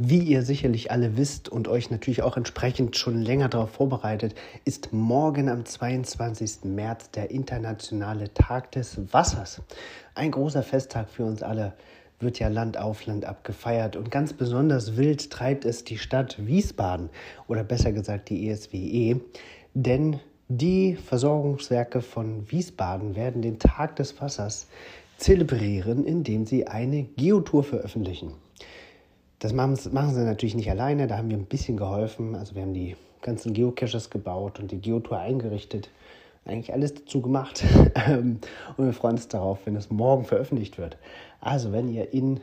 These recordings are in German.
Wie ihr sicherlich alle wisst und euch natürlich auch entsprechend schon länger darauf vorbereitet, ist morgen am 22. März der internationale Tag des Wassers. Ein großer Festtag für uns alle wird ja Land auf Land ab gefeiert und ganz besonders wild treibt es die Stadt Wiesbaden oder besser gesagt die ESWE, denn die Versorgungswerke von Wiesbaden werden den Tag des Wassers zelebrieren, indem sie eine Geotour veröffentlichen. Das machen, sie natürlich nicht alleine, da haben wir ein bisschen geholfen. Also wir haben die ganzen Geocaches gebaut und die Geotour eingerichtet. Eigentlich alles dazu gemacht. Ähm, und wir freuen uns darauf, wenn es morgen veröffentlicht wird. Also wenn ihr in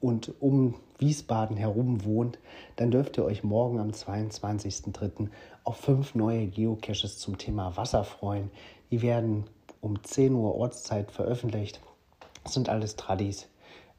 und um Wiesbaden herum wohnt, dann dürft ihr euch morgen am 22.03. auf fünf neue Geocaches zum Thema Wasser freuen. Die werden um 10 Uhr Ortszeit veröffentlicht. Das sind alles Tradis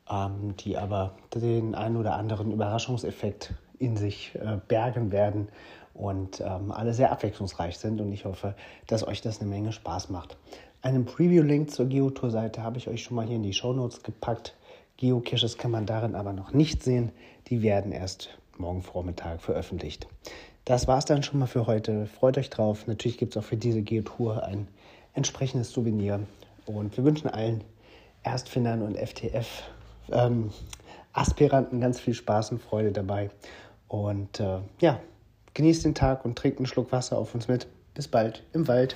ähm, die aber den einen oder anderen Überraschungseffekt in sich äh, bergen werden und ähm, alle sehr abwechslungsreich sind. Und ich hoffe, dass euch das eine Menge Spaß macht. Einen Preview-Link zur Geotour-Seite habe ich euch schon mal hier in die Show Notes gepackt. Geocaches kann man darin aber noch nicht sehen. Die werden erst morgen Vormittag veröffentlicht. Das war es dann schon mal für heute. Freut euch drauf. Natürlich gibt es auch für diese Geotour ein entsprechendes Souvenir. Und wir wünschen allen Erstfindern und FTF ähm, Aspiranten ganz viel Spaß und Freude dabei. Und äh, ja, genießt den Tag und trinkt einen Schluck Wasser auf uns mit. Bis bald im Wald.